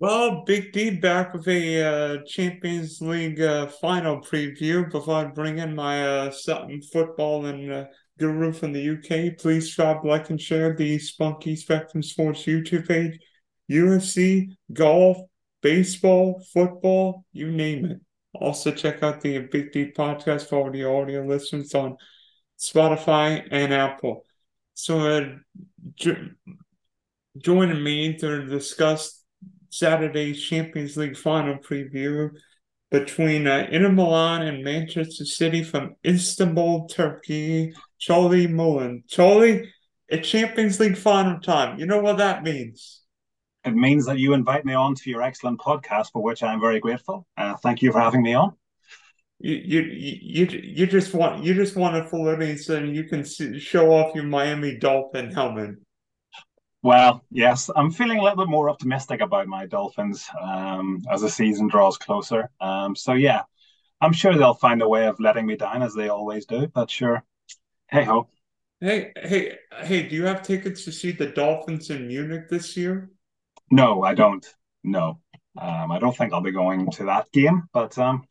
Well, Big D back with a uh, Champions League uh, final preview. Before I bring in my uh, Sutton football and uh, guru from the UK, please subscribe, like, and share the Spunky Spectrum Sports YouTube page. UFC, golf, baseball, football, you name it. Also, check out the Big D podcast for the audio listeners on Spotify and Apple. So, uh, jo- joining me to discuss Saturday's Champions League final preview between uh, Inter Milan and Manchester City from Istanbul, Turkey. Charlie Mullan. Charlie, it's Champions League final time. You know what that means? It means that you invite me on to your excellent podcast, for which I'm very grateful. Uh, thank you for having me on. You, you you you just want you just want a Floridian so you can see, show off your Miami Dolphin helmet. Well, yes, I'm feeling a little bit more optimistic about my Dolphins um, as the season draws closer. Um, so yeah, I'm sure they'll find a way of letting me down as they always do. But sure, hey ho. Hey hey hey! Do you have tickets to see the Dolphins in Munich this year? No, I don't. No, um, I don't think I'll be going to that game. But um,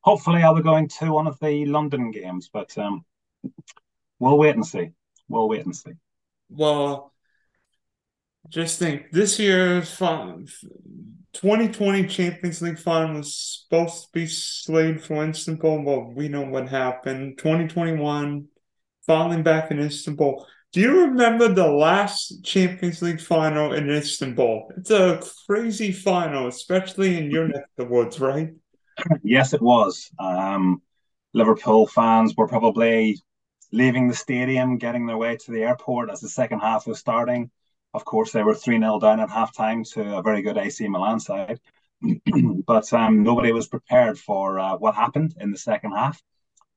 hopefully, I'll be going to one of the London games. But um, we'll wait and see. We'll wait and see. Well, just think this year's 2020 Champions League final was supposed to be slated for Istanbul, but we know what happened. 2021, falling back in Istanbul. Do you remember the last Champions League final in Istanbul? It's a crazy final, especially in your neck of the woods, right? Yes, it was. Um, Liverpool fans were probably leaving the stadium, getting their way to the airport as the second half was starting. Of course, they were 3 0 down at halftime to a very good AC Milan side. but um, nobody was prepared for uh, what happened in the second half.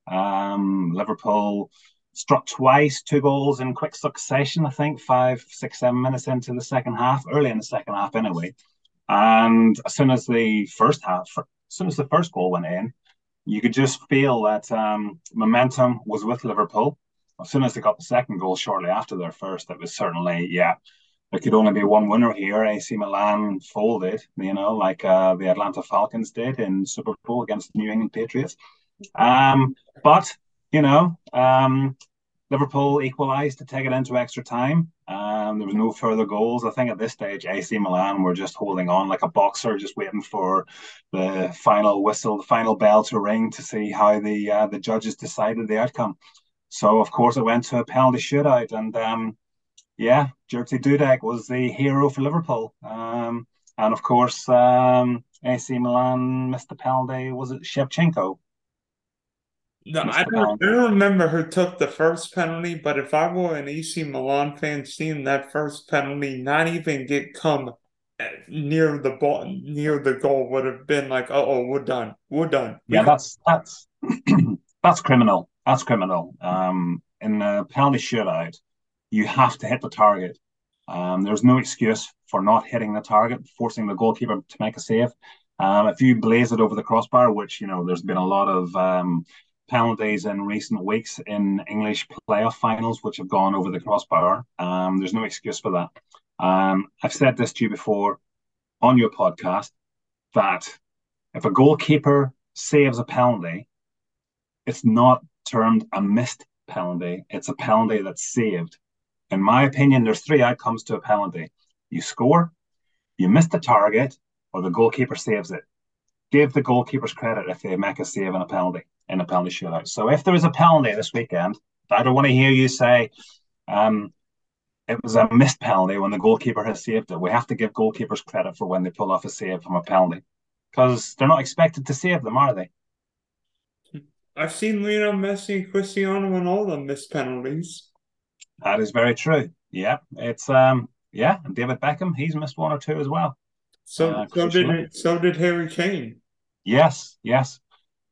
Um, Liverpool struck twice, two goals in quick succession, I think, five, six, seven minutes into the second half, early in the second half anyway. And as soon as the first half, as soon as the first goal went in, you could just feel that um, momentum was with Liverpool. As soon as they got the second goal shortly after their first, it was certainly, yeah, there could only be one winner here. AC Milan folded, you know, like uh, the Atlanta Falcons did in Super Bowl against the New England Patriots. Um, but you know, um, Liverpool equalised to take it into extra time. Um, there was no further goals. I think at this stage, AC Milan were just holding on like a boxer, just waiting for the final whistle, the final bell to ring to see how the uh, the judges decided the outcome. So of course, it went to a penalty shootout, and um, yeah, Jerzy Dudek was the hero for Liverpool. Um, and of course, um, AC Milan missed the penalty. Was it Shevchenko? No, I don't, I don't remember who took the first penalty, but if I were an AC Milan fan seeing that first penalty not even get come near the ball near the goal would have been like, oh, we're done, we're done. Yeah, that's that's that's criminal. That's criminal. Um, in a penalty shootout, you have to hit the target. Um, there's no excuse for not hitting the target, forcing the goalkeeper to make a save. Um, if you blaze it over the crossbar, which you know there's been a lot of um, penalties in recent weeks in English playoff finals which have gone over the crossbar, um, there's no excuse for that. Um, I've said this to you before on your podcast that if a goalkeeper saves a penalty, it's not termed a missed penalty; it's a penalty that's saved in my opinion, there's three outcomes to a penalty. You score, you miss the target, or the goalkeeper saves it. Give the goalkeepers credit if they make a save in a penalty in a penalty shootout. So if there is a penalty this weekend, I don't want to hear you say um, it was a missed penalty when the goalkeeper has saved it. We have to give goalkeepers credit for when they pull off a save from a penalty because they're not expected to save them, are they? I've seen Lionel Messi and Cristiano Ronaldo miss penalties. That is very true. Yeah, it's um, yeah, and David Beckham, he's missed one or two as well. So, uh, so did so did Harry Kane. Yes, yes,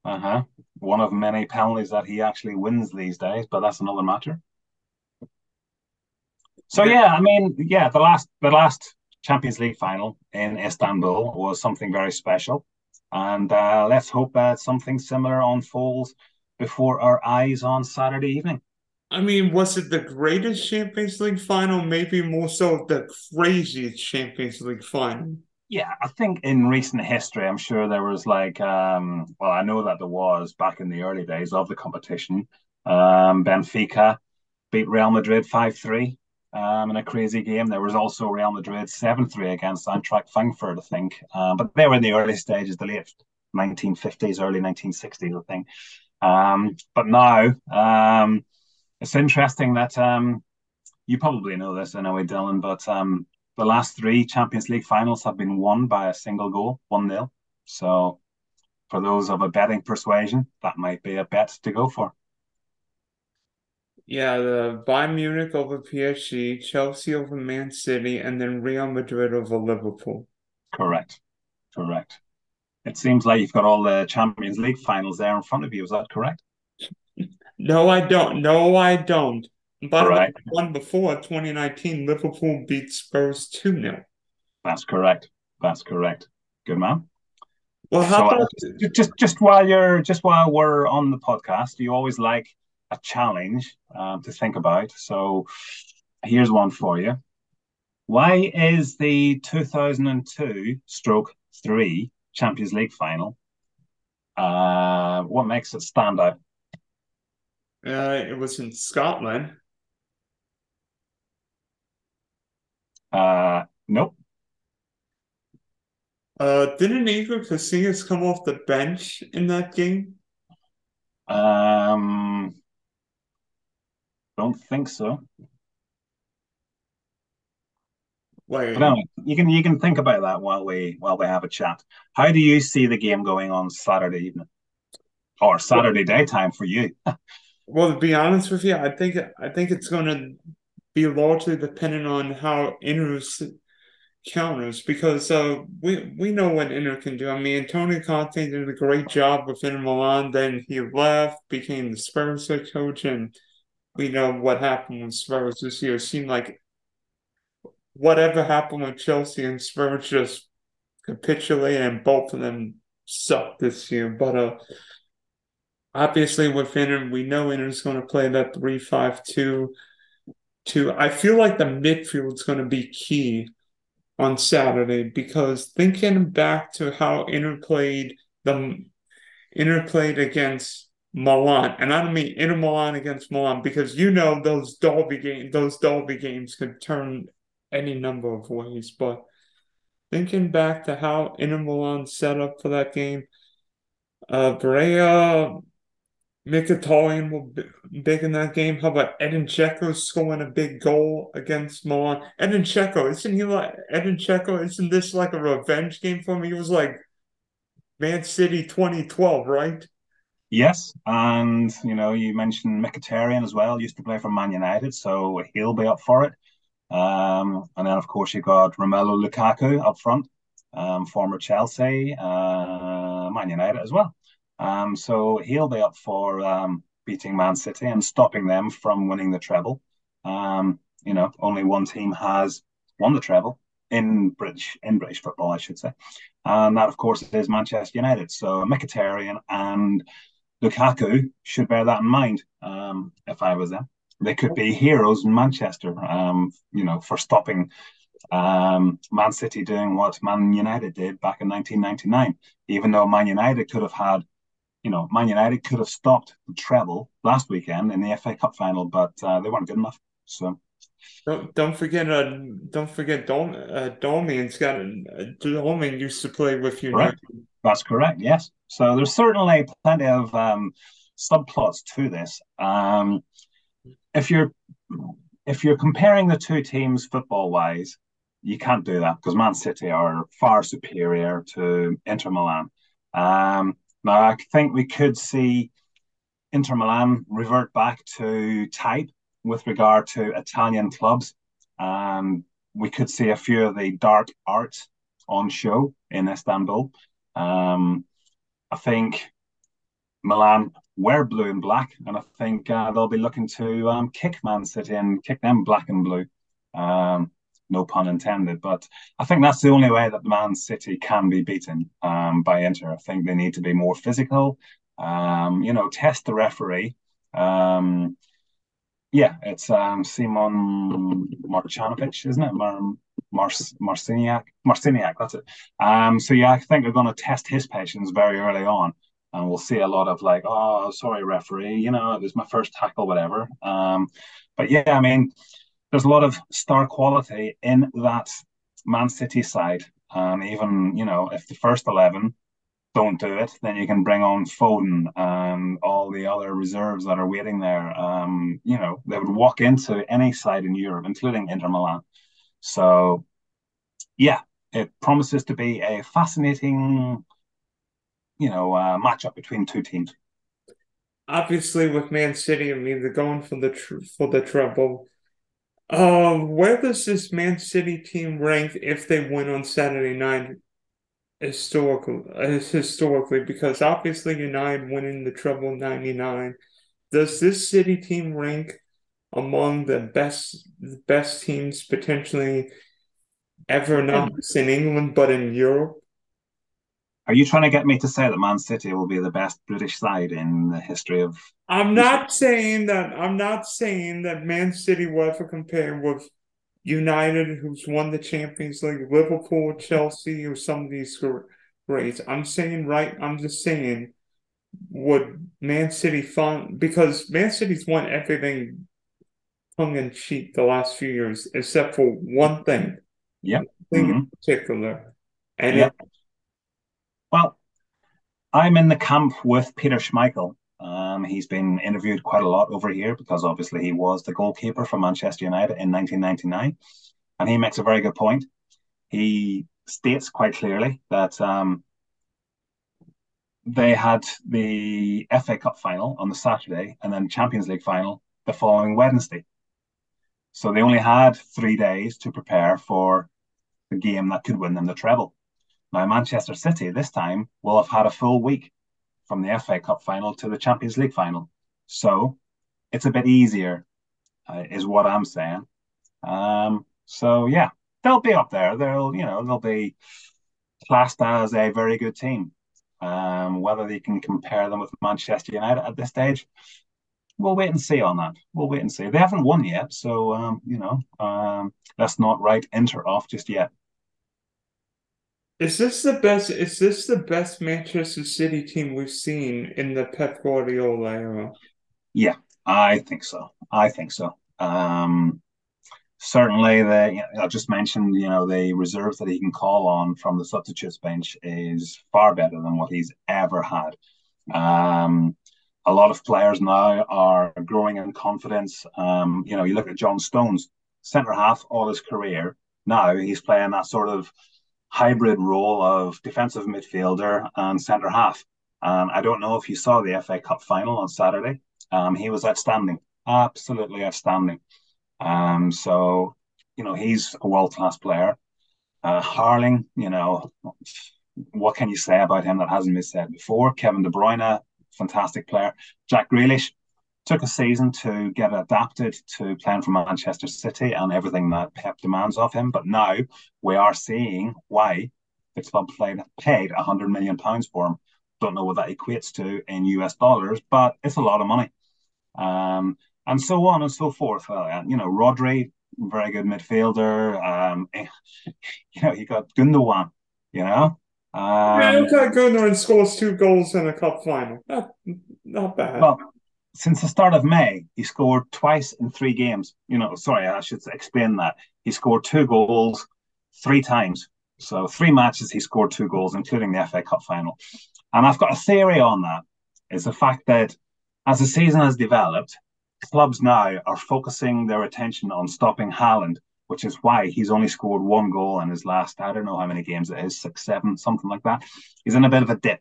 uh huh. One of many penalties that he actually wins these days, but that's another matter. So yeah, I mean, yeah, the last the last Champions League final in Istanbul was something very special, and uh, let's hope that something similar unfolds before our eyes on Saturday evening. I mean, was it the greatest Champions League final? Maybe more so the craziest Champions League final. Yeah, I think in recent history, I'm sure there was like, um, well, I know that there was back in the early days of the competition. Um, Benfica beat Real Madrid 5 3 um, in a crazy game. There was also Real Madrid 7 3 against Eintracht Frankfurt, I think. Um, but they were in the early stages, the late 1950s, early 1960s, I think. Um, but now, um, it's interesting that um, you probably know this anyway, Dylan, but um, the last three Champions League finals have been won by a single goal, 1 0. So for those of a betting persuasion, that might be a bet to go for. Yeah, the Bayern Munich over PSG, Chelsea over Man City, and then Real Madrid over Liverpool. Correct. Correct. It seems like you've got all the Champions League finals there in front of you. Is that correct? No, I don't. No, I don't. But right. one before 2019, Liverpool beat Spurs 2 0. That's correct. That's correct. Good man. Well, how so, about uh, just just while you're just while we're on the podcast, you always like a challenge um, to think about. So here's one for you. Why is the 2002 stroke three Champions League final? Uh, what makes it stand out? Uh, it was in Scotland. Uh, nope. Uh, didn't Iker Casillas come off the bench in that game? Um, don't think so. Wait. No, you can you can think about that while we while we have a chat. How do you see the game going on Saturday evening or Saturday daytime for you? well, to be honest with you, I think I think it's going to be largely dependent on how Inter's counters because uh, we we know what Inter can do. I mean, Tony Conte did a great job with Inter Milan. Then he left, became the Spurs coach, and we know what happened with Spurs this year. It seemed like whatever happened with Chelsea and Spurs just capitulated, and both of them sucked this year. But uh, obviously with Inter, we know Inter's going to play that three-five-two. Two. I feel like the midfield is going to be key on Saturday because thinking back to how Inter played the Inter played against Milan, and I don't mean Inter Milan against Milan because you know those Dolby games, those Derby games could turn any number of ways. But thinking back to how Inter Milan set up for that game, uh, Brea Mkhitaryan will be big in that game. How about Edin Dzeko scoring a big goal against Milan? Edin Dzeko, isn't he like Edin Dzeko? Isn't this like a revenge game for me? He was like Man City 2012, right? Yes, and you know you mentioned Mkhitaryan as well. Used to play for Man United, so he'll be up for it. Um, and then of course you've got Romelu Lukaku up front, um, former Chelsea, uh, Man United as well. Um, so he'll be up for um, beating Man City and stopping them from winning the treble. Um, you know, only one team has won the treble in British in British football, I should say, and that of course is Manchester United. So Mkhitaryan and Lukaku should bear that in mind. Um, if I was them, they could be heroes in Manchester. Um, you know, for stopping um, Man City doing what Man United did back in 1999. Even though Man United could have had you know, Man United could have stopped the treble last weekend in the FA Cup final, but uh, they weren't good enough. So don't don't forget uh, don't forget Dom uh, Darmian's got uh, used to play with you. Right. That's correct. Yes. So there's certainly plenty of um, subplots to this. Um, if you're if you're comparing the two teams football wise, you can't do that because Man City are far superior to Inter Milan. Um, now, I think we could see Inter Milan revert back to type with regard to Italian clubs. Um, we could see a few of the dark arts on show in Istanbul. Um, I think Milan were blue and black, and I think uh, they'll be looking to um, kick Man City and kick them black and blue. Um, no pun intended. But I think that's the only way that Man City can be beaten um, by Inter. I think they need to be more physical. Um, you know, test the referee. Um, yeah, it's um, Simon Marjanovic, isn't it? Mar- Mars, Marciniak, Marciniak, that's it. Um, so yeah, I think they're going to test his patience very early on, and we'll see a lot of like, oh, sorry, referee, you know, it was my first tackle, whatever. Um, but yeah, I mean, there's a lot of star quality in that Man City side, and even you know, if the first eleven don't do it, then you can bring on Foden and all the other reserves that are waiting there. Um, you know, they would walk into any side in Europe, including Inter Milan. So, yeah, it promises to be a fascinating, you know, uh, matchup between two teams. Obviously, with Man City, I mean, they're going for the tr- for the treble. Uh, where does this Man City team rank if they win on Saturday night historical historically because obviously United winning the treble '99. Does this City team rank among the best best teams potentially ever not just in England but in Europe? Are you trying to get me to say that Man City will be the best British side in the history of? I'm not saying that. I'm not saying that Man City will ever compare with United, who's won the Champions League, Liverpool, Chelsea, or some of these greats. I'm saying right. I'm just saying, would Man City fund because Man City's won everything tongue in cheek the last few years, except for one thing. Yeah. Thing mm-hmm. in particular, and yep. it, well, I'm in the camp with Peter Schmeichel. Um, he's been interviewed quite a lot over here because obviously he was the goalkeeper for Manchester United in 1999. And he makes a very good point. He states quite clearly that um, they had the FA Cup final on the Saturday and then Champions League final the following Wednesday. So they only had three days to prepare for the game that could win them the treble. Now, Manchester City this time will have had a full week from the FA Cup final to the Champions League final. So it's a bit easier, uh, is what I'm saying. Um, so yeah, they'll be up there. They'll, you know, they'll be classed as a very good team. Um, whether they can compare them with Manchester United at this stage, we'll wait and see on that. We'll wait and see. They haven't won yet, so um, you know, um, let's not write Inter off just yet. Is this the best? Is this the best Manchester City team we've seen in the Pep Guardiola era? Yeah, I think so. I think so. Um, certainly, the you know, I just mentioned, you know, the reserves that he can call on from the substitutes bench is far better than what he's ever had. Um, a lot of players now are growing in confidence. Um, you know, you look at John Stones, centre half all his career. Now he's playing that sort of hybrid role of defensive midfielder and centre half. And I don't know if you saw the FA Cup final on Saturday. Um, he was outstanding, absolutely outstanding. Um, so, you know, he's a world class player. Uh, Haaland, you know, what can you say about him that hasn't been said before? Kevin De Bruyne, fantastic player. Jack Grealish, took a season to get adapted to playing for Manchester City and everything that Pep demands of him. But now we are seeing why the club played, paid 100 million pounds for him. Don't know what that equates to in US dollars, but it's a lot of money. Um, and so on and so forth. Well, you know, Rodri, very good midfielder. Um, you know, he got Gundogan, you know. Um, yeah, okay, Gundogan scores two goals in a cup final. Not, not bad. Well, since the start of May, he scored twice in three games. You know, sorry, I should explain that. He scored two goals three times. So three matches he scored two goals, including the FA Cup final. And I've got a theory on that. Is the fact that as the season has developed, clubs now are focusing their attention on stopping Haaland, which is why he's only scored one goal in his last, I don't know how many games it is, six, seven, something like that. He's in a bit of a dip.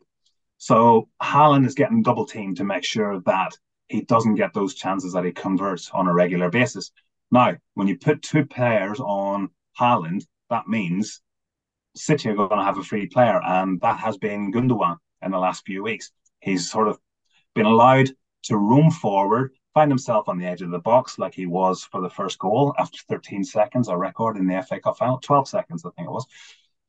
So Haaland is getting double teamed to make sure that he doesn't get those chances that he converts on a regular basis. Now, when you put two players on Haaland, that means City are going to have a free player, and that has been Gundogan in the last few weeks. He's sort of been allowed to roam forward, find himself on the edge of the box like he was for the first goal after 13 seconds, a record in the FA Cup final, 12 seconds, I think it was.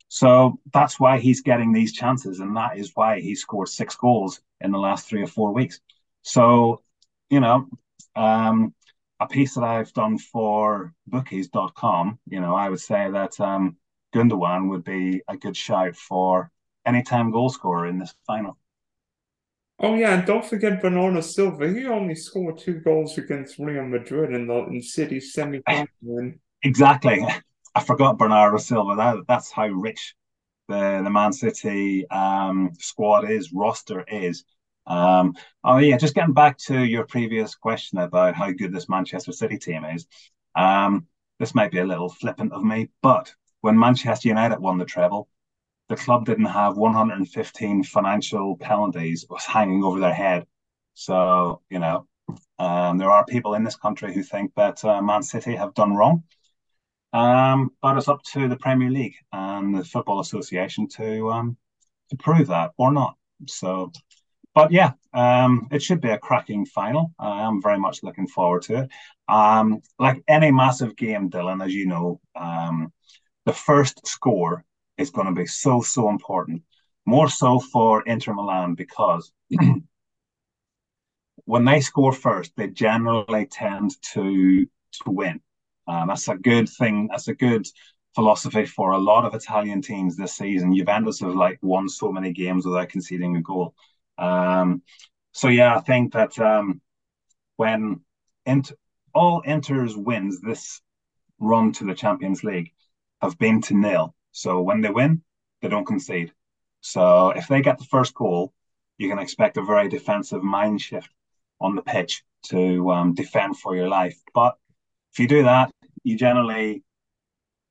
So that's why he's getting these chances, and that is why he scored six goals in the last three or four weeks. So you know, um, a piece that I've done for bookies.com, you know, I would say that um, Gundogan would be a good shout for anytime goal scorer in this final. Oh yeah, and don't forget Bernardo Silva. He only scored two goals against Real Madrid in the in City semi-final. Exactly. I forgot Bernardo Silva. That that's how rich the the Man City um, squad is, roster is. Um, oh yeah, just getting back to your previous question about how good this Manchester City team is. Um, this might be a little flippant of me, but when Manchester United won the treble, the club didn't have 115 financial penalties was hanging over their head. So you know, um, there are people in this country who think that uh, Man City have done wrong. Um, but it's up to the Premier League and the Football Association to um, to prove that or not. So, but yeah, um, it should be a cracking final. I am very much looking forward to it. Um, like any massive game, Dylan, as you know, um, the first score is going to be so so important. More so for Inter Milan because when they score first, they generally tend to to win. Um, that's a good thing. That's a good philosophy for a lot of Italian teams this season. Juventus have like won so many games without conceding a goal. Um, so yeah, I think that um, when all Inter's wins this run to the Champions League have been to nil. So when they win, they don't concede. So if they get the first goal, you can expect a very defensive mind shift on the pitch to um, defend for your life. But if you do that, you generally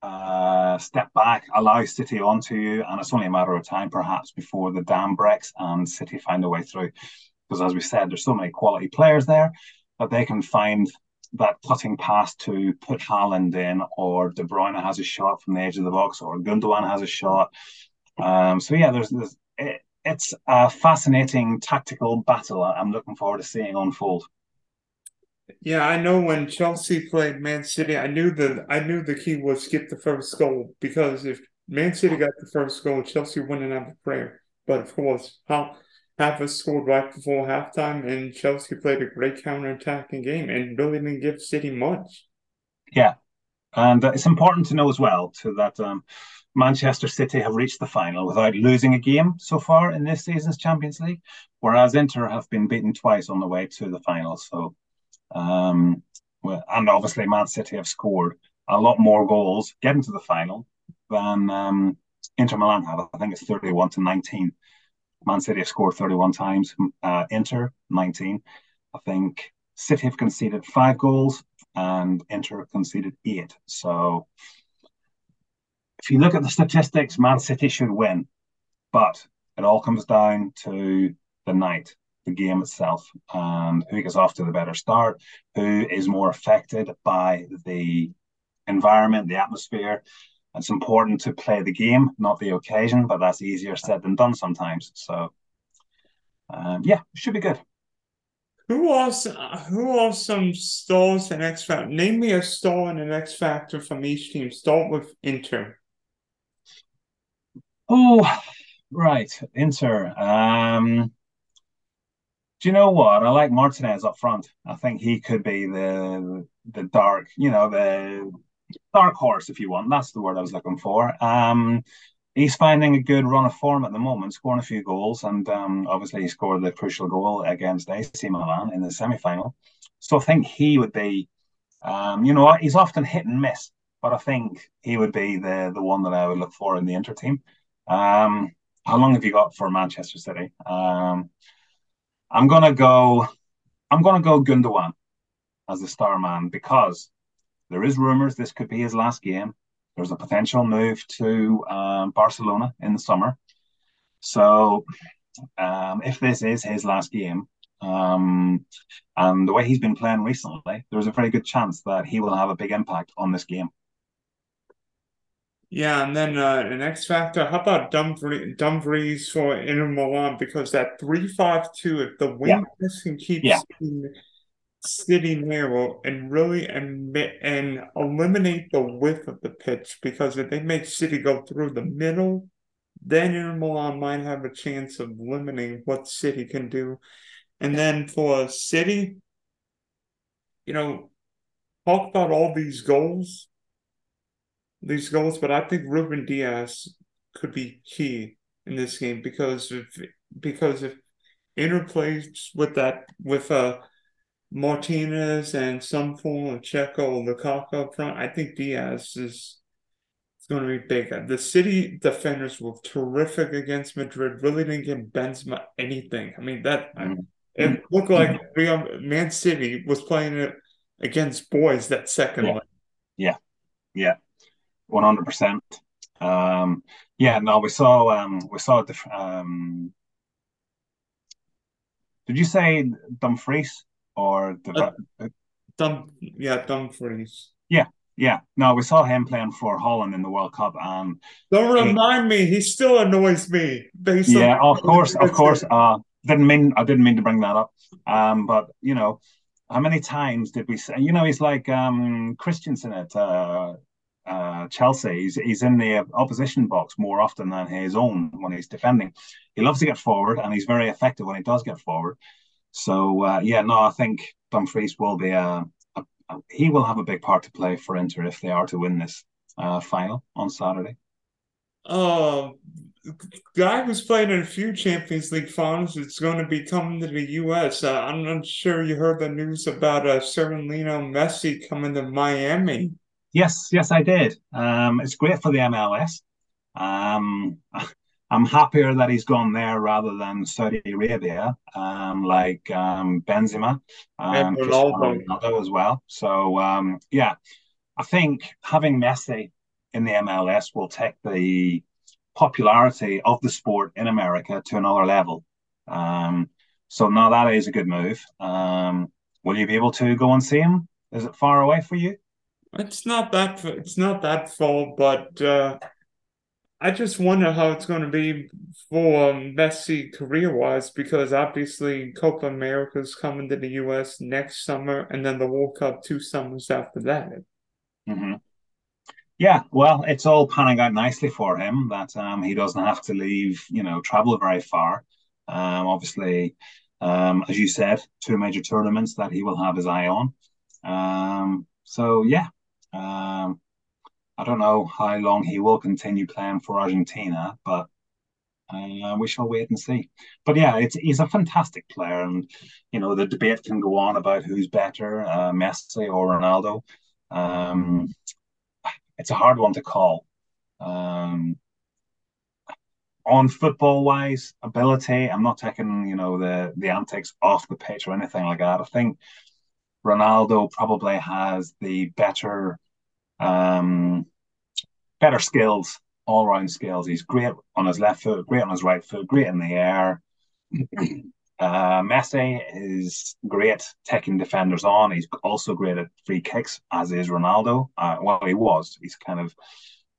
uh, step back, allow City onto you, and it's only a matter of time, perhaps, before the dam breaks and City find a way through. Because as we said, there's so many quality players there that they can find that cutting pass to put Haaland in, or De Bruyne has a shot from the edge of the box, or Gundogan has a shot. Um, so yeah, there's, there's it, it's a fascinating tactical battle. I'm looking forward to seeing unfold. Yeah, I know when Chelsea played Man City, I knew that I knew the key was get the first goal because if Man City got the first goal, Chelsea wouldn't have a prayer. But of course, half how Havertz scored right before halftime, and Chelsea played a great counter-attacking game and really didn't give City much. Yeah, and uh, it's important to know as well to that um, Manchester City have reached the final without losing a game so far in this season's Champions League, whereas Inter have been beaten twice on the way to the final. So um, and obviously, Man City have scored a lot more goals getting to the final than um, Inter Milan have. I think it's 31 to 19. Man City have scored 31 times, uh, Inter 19. I think City have conceded five goals and Inter conceded eight. So if you look at the statistics, Man City should win, but it all comes down to the night the game itself and who gets off to the better start, who is more affected by the environment, the atmosphere. It's important to play the game, not the occasion, but that's easier said than done sometimes. So, um, yeah, should be good. Who are who are some stars and X Factor? Name me a star and an X Factor from each team. Start with Inter. Oh, right, Inter. Um, do you know what? I like Martinez up front. I think he could be the the dark, you know, the dark horse, if you want. That's the word I was looking for. Um, he's finding a good run of form at the moment, scoring a few goals, and um, obviously he scored the crucial goal against AC Milan in the semi final. So I think he would be, um, you know, he's often hit and miss, but I think he would be the the one that I would look for in the Inter team. Um, how long have you got for Manchester City? Um, I'm gonna go. I'm gonna go Gundogan as the star man because there is rumors this could be his last game. There's a potential move to um, Barcelona in the summer. So, um, if this is his last game, um, and the way he's been playing recently, there's a very good chance that he will have a big impact on this game. Yeah, and then uh, an X factor. How about Dumfries, Dumfries for Inter Milan? Because that three-five-two, if the wing yeah. can keep yeah. sitting there and really admit and eliminate the width of the pitch, because if they make City go through the middle, then Inter Milan might have a chance of limiting what City can do. And then for City, you know, talk about all these goals, these goals, but I think Ruben Dias could be key in this game because if because if interplays with that with uh Martinez and some form of Dzeko Lukaku up front, I think Diaz is it's going to be big. The City defenders were terrific against Madrid. Really didn't give Benzema anything. I mean that mm-hmm. it looked like Real Man City was playing it against boys that second yeah. Yeah, yeah, one hundred percent. Um, yeah, no, we saw um, we saw the um, did you say Dumfries or the uh, Dum? Yeah, Dumfries. Yeah, yeah. No, we saw him playing for Holland in the World Cup, and don't remind he, me. He still annoys me. Yeah, of course, of course. Uh, didn't mean I didn't mean to bring that up. Um, but you know, how many times did we say? You know, he's like um Christensen at uh, uh, Chelsea. He's, he's in the opposition box more often than his own when he's defending. He loves to get forward, and he's very effective when he does get forward. So uh, yeah, no, I think Dumfries will be a, a, a, he will have a big part to play for Inter if they are to win this uh, final on Saturday. Um, guy who's played in a few Champions League finals is going to be coming to the U.S. Uh, I'm not sure you heard the news about uh, Sir Messi coming to Miami. Yes, yes, I did. Um, it's great for the MLS. Um, I'm happier that he's gone there rather than Saudi Arabia, um, like um, Benzema and Ronaldo as well. So um, yeah, I think having Messi in the MLS will take the popularity of the sport in America to another level. Um, so now that is a good move. Um, will you be able to go and see him? Is it far away for you? It's not that it's not that full, but uh, I just wonder how it's going to be for Messi career wise because obviously Copa America is coming to the U.S. next summer, and then the World Cup two summers after that. Mm-hmm. Yeah, well, it's all panning out nicely for him that um, he doesn't have to leave, you know, travel very far. Um, obviously, um, as you said, two major tournaments that he will have his eye on. Um, so yeah, um, I don't know how long he will continue playing for Argentina, but uh, we shall wait and see. But yeah, it's he's a fantastic player, and you know the debate can go on about who's better, uh, Messi or Ronaldo. Um, it's a hard one to call. Um, on football wise ability, I'm not taking you know the the antics off the pitch or anything like that. I think Ronaldo probably has the better um, better skills, all round skills. He's great on his left foot, great on his right foot, great in the air. uh, Messi is great taking defenders on. He's also great at free kicks, as is Ronaldo. Uh, well, he was. He's kind of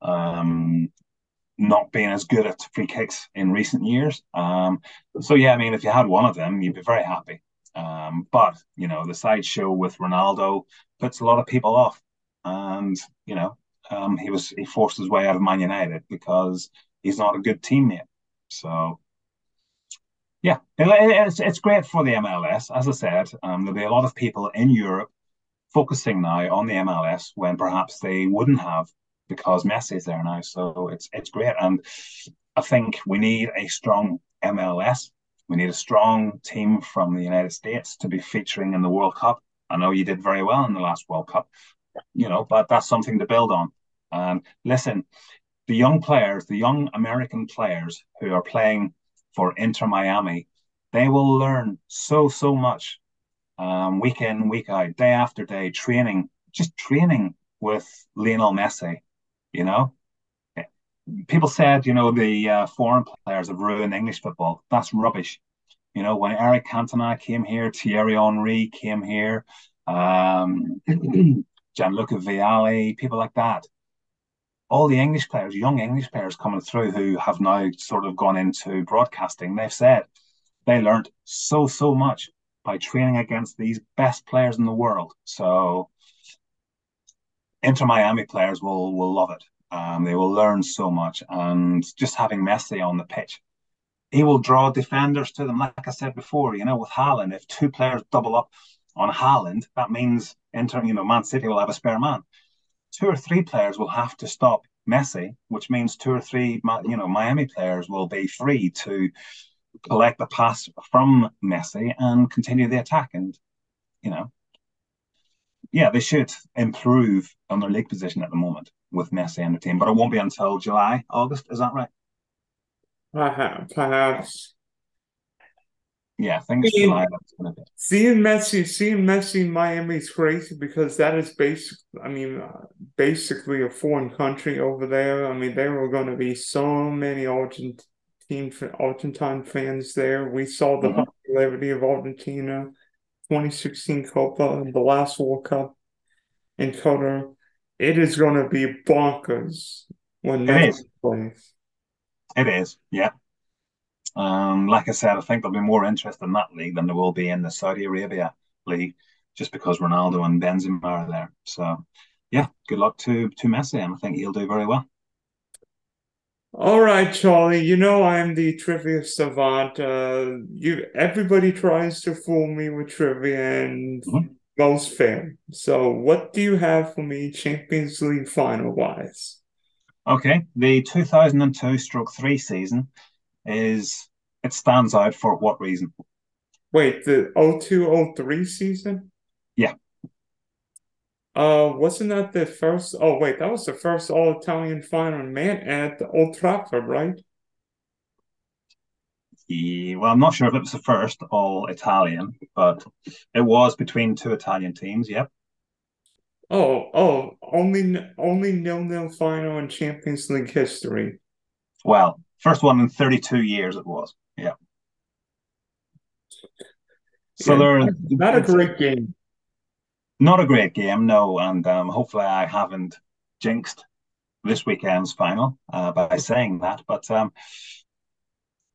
um, not being as good at free kicks in recent years. Um, so yeah, I mean, if you had one of them, you'd be very happy. Um, but you know, the sideshow with Ronaldo puts a lot of people off and you know um, he was he forced his way out of Man United because he's not a good teammate. So yeah, it, it's it's great for the MLS. As I said, um, there'll be a lot of people in Europe focusing now on the MLS when perhaps they wouldn't have because Messi is there now. So it's it's great, and I think we need a strong MLS. We need a strong team from the United States to be featuring in the World Cup. I know you did very well in the last World Cup, you know, but that's something to build on. And listen, the young players, the young American players who are playing for Inter Miami, they will learn so, so much um, week in, week out, day after day, training, just training with Lionel Messi, you know? People said, you know, the uh, foreign players have ruined English football. That's rubbish. You know, when Eric Cantona came here, Thierry Henry came here, um, Gianluca Vialli, people like that. All the English players, young English players coming through who have now sort of gone into broadcasting, they've said they learned so, so much by training against these best players in the world. So Inter Miami players will will love it. Um, they will learn so much, and just having Messi on the pitch, he will draw defenders to them. Like I said before, you know, with Haaland, if two players double up on Haaland, that means entering, you know, Man City will have a spare man. Two or three players will have to stop Messi, which means two or three, you know, Miami players will be free to collect the pass from Messi and continue the attack. And you know, yeah, they should improve on their league position at the moment with Messi and the team, but it won't be until July, August. Is that right? Perhaps. perhaps. Yeah, I think seeing, July. That's be. Seeing Messi, seeing Messi in Miami is crazy because that is basic. I mean, basically a foreign country over there. I mean, there were going to be so many Argentine Argentine fans there. We saw the mm-hmm. popularity of Argentina 2016 Copa and the last World Cup in Qatar. It is going to be bonkers when it plays. It is, yeah. Um, like I said, I think there'll be more interest in that league than there will be in the Saudi Arabia league, just because Ronaldo and Benzema are there. So, yeah, good luck to to Messi, and I think he'll do very well. All right, Charlie. You know I'm the trivia savant. Uh, you everybody tries to fool me with trivia, and mm-hmm. most fail. So, what do you have for me, Champions League final wise? Okay, the 2002 stroke three season is it stands out for what reason? Wait, the 02 03 season? Yeah. Uh, wasn't that the first? Oh, wait, that was the first All Italian final man at the Old Trafford, right? Yeah, well, I'm not sure if it was the first All Italian, but it was between two Italian teams. Yep. Oh, oh, only only nil nil final in Champions League history. Well, first one in 32 years it was. Yeah. So yeah, they're not a great game. Not a great game, no, and um, hopefully I haven't jinxed this weekend's final uh, by saying that. But um,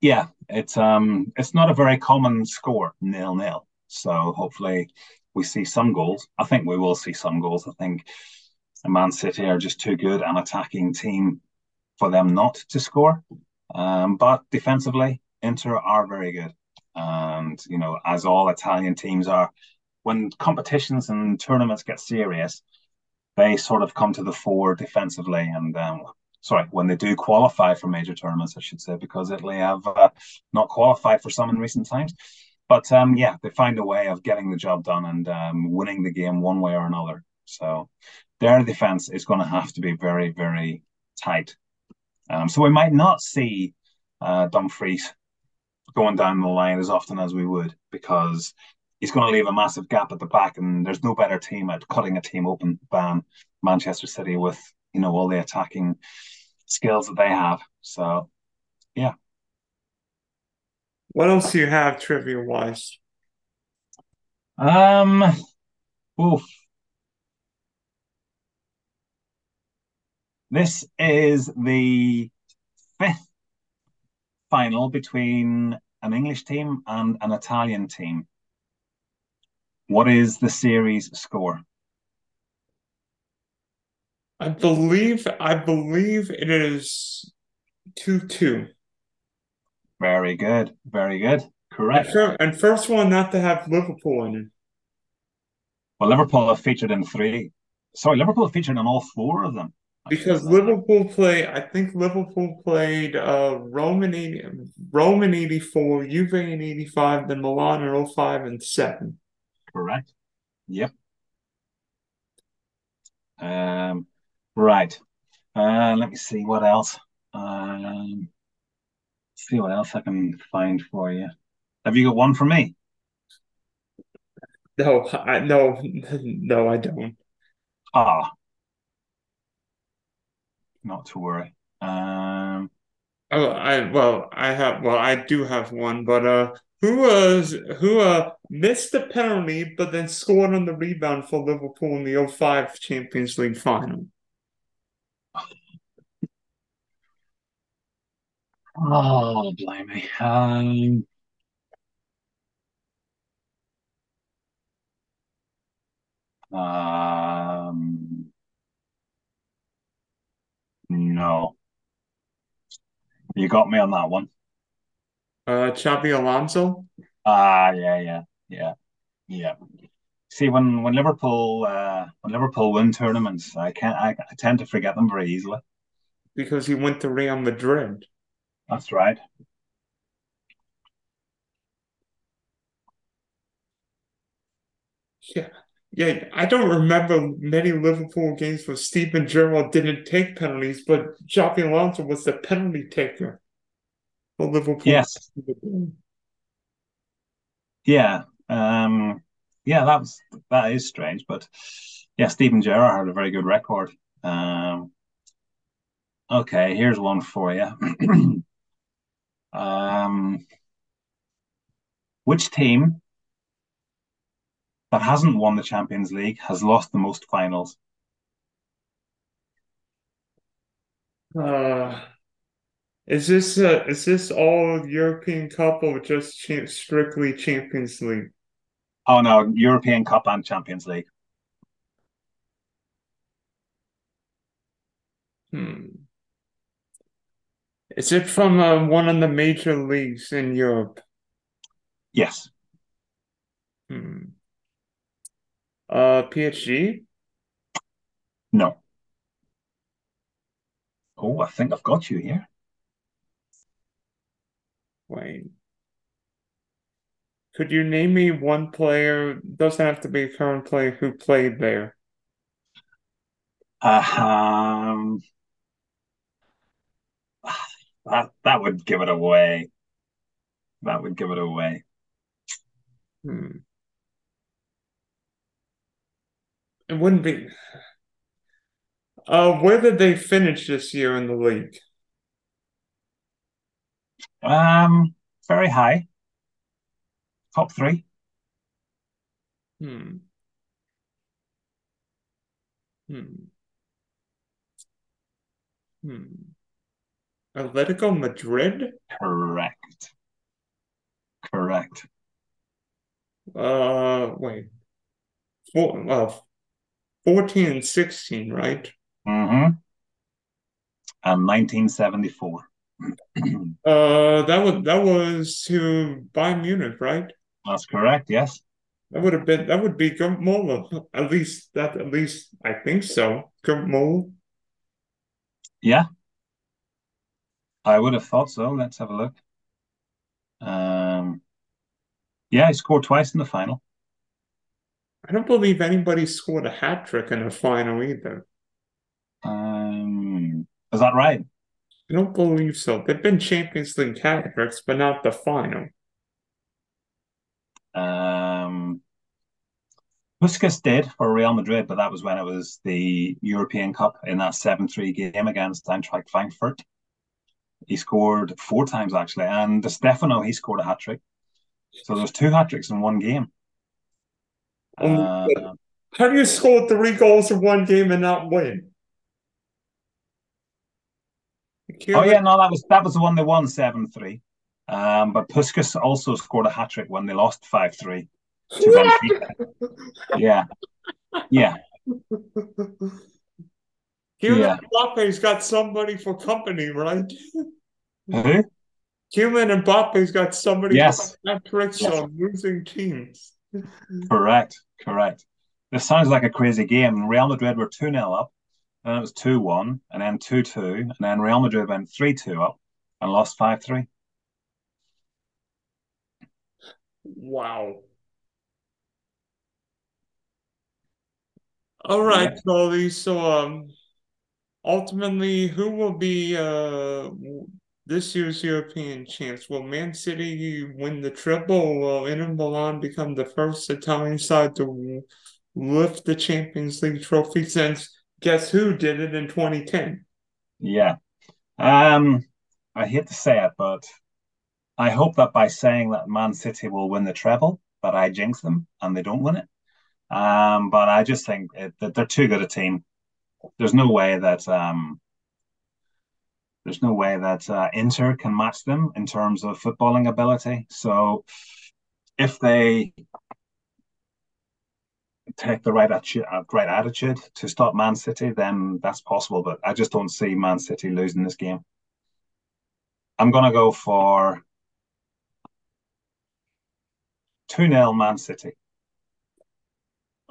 yeah, it's um, it's not a very common score, nil nil. So hopefully we see some goals. I think we will see some goals. I think Man City are just too good an attacking team for them not to score. Um, but defensively, Inter are very good. And, you know, as all Italian teams are, when competitions and tournaments get serious, they sort of come to the fore defensively. And, um, sorry, when they do qualify for major tournaments, I should say, because Italy have uh, not qualified for some in recent times. But um, yeah, they find a way of getting the job done and um, winning the game one way or another. So their defense is going to have to be very, very tight. Um, so we might not see uh, Dumfries going down the line as often as we would because he's going to leave a massive gap at the back, and there's no better team at cutting a team open than Manchester City with you know all the attacking skills that they have. So, yeah. What else do you have trivia wise? Um, oof. This is the fifth final between an English team and an Italian team. What is the series score? I believe I believe it is two two. Very good, very good. Correct. And, first one not to have Liverpool in it. Well, Liverpool have featured in three. Sorry, Liverpool have featured in all four of them because Liverpool play. I think Liverpool played uh Rome in 80, Rome in 84, Juve in 85, then Milan in 05 and 7. Correct. Yep. Um right. Uh let me see what else. Um see what else I can find for you. Have you got one for me? No, I no no I don't. Ah, not to worry. Um, oh, I well, I have well, I do have one, but uh, who was who uh missed the penalty but then scored on the rebound for Liverpool in the 05 Champions League final? Oh, blimey. Um, um, no. You got me on that one. Uh, Alonso. Ah, yeah, yeah, yeah, yeah. see when when Liverpool uh, when Liverpool win tournaments, I can't I, I tend to forget them very easily. Because he went to Real Madrid. That's right. Yeah. Yeah, I don't remember many Liverpool games where Steven Gerrard didn't take penalties, but Xabi Alonso was the penalty taker for Liverpool. Yes. Yeah. Um, yeah, that was that is strange, but yeah, Steven Gerrard had a very good record. Um, okay, here's one for you. um, which team that hasn't won the Champions League has lost the most finals? Uh, is this uh, is this all European Cup or just cha strictly Champions League? Oh no, European Cup and Champions League. Hmm. Is it from uh, one of the major leagues in Europe? Yes. Hmm. Uh, PSG? No. Oh, I think I've got you here. Wait. Could you name me one player? Doesn't have to be a current player who played there. Uh, um, that that would give it away. That would give it away. Hmm. It wouldn't be. Uh, where did they finish this year in the league? Um, very high. Top three. Hmm. Hmm. Hmm. Atletico Madrid? Correct. Correct. Uh, wait. Four, uh, 14 and 16, right? Mm-hmm. And 1974. Uh, that was that was to Bayern Munich, right? That's correct. Yes. That would have been that would be Müller. At least that at least I think so. Müller. Yeah. I would have thought so. Let's have a look. Um, yeah, he scored twice in the final. I don't believe anybody scored a hat trick in the final either. Um, is that right? I don't believe so. They've been Champions League hat tricks, but not the final. Um, Puskas did for Real Madrid, but that was when it was the European Cup in that 7 3 game against Eintracht Frankfurt. He scored four times actually, and Di Stefano he scored a hat trick. So there's two hat tricks in one game. Uh, How do you score three goals in one game and not win? Oh yeah, no, that was that was the one they won seven three. Um, but Puskas also scored a hat trick when they lost five three Benfica. yeah, yeah. Kylian yeah. Mbappe's got somebody for company, right? Who? Kylian Mbappe's got somebody yes. for tricks yes. on losing teams. correct, correct. This sounds like a crazy game. Real Madrid were 2 0 up then it was 2 1, and then 2 2, and then Real Madrid went 3 2 up and lost 5 3. Wow. All right, yeah. Cody. So, um, ultimately, who will be uh this year's European champs? Will Man City win the triple? Will Inter Milan become the first Italian side to lift the Champions League trophy since guess who did it in 2010? Yeah. Um, I hate to say it, but I hope that by saying that Man City will win the treble, that I jinx them and they don't win it. Um, but I just think it, that they're too good a team. There's no way that um, there's no way that uh, Inter can match them in terms of footballing ability. So if they take the right attitude, uh, right attitude to stop Man City, then that's possible. But I just don't see Man City losing this game. I'm to go for 2 0 Man City.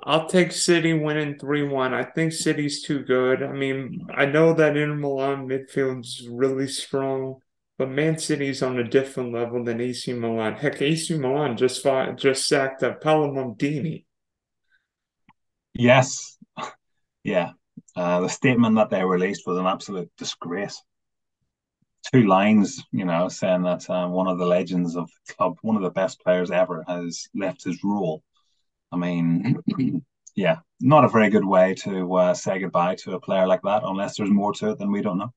I'll take City winning 3-1. I think City's too good. I mean, I know that Inter Milan midfield's really strong, but Man City's on a different level than AC Milan. Heck, AC Milan just fought, just sacked a Paolo Maldini. Yes, yeah. Uh, the statement that they released was an absolute disgrace. Two lines, you know, saying that um, one of the legends of the club, one of the best players ever, has left his role I mean, yeah, not a very good way to uh, say goodbye to a player like that, unless there's more to it than we don't know.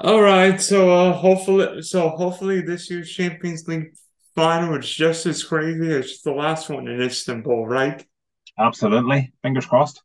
All right, so uh, hopefully, so hopefully this year's Champions League final is just as crazy as the last one in Istanbul, right? Absolutely. Fingers crossed.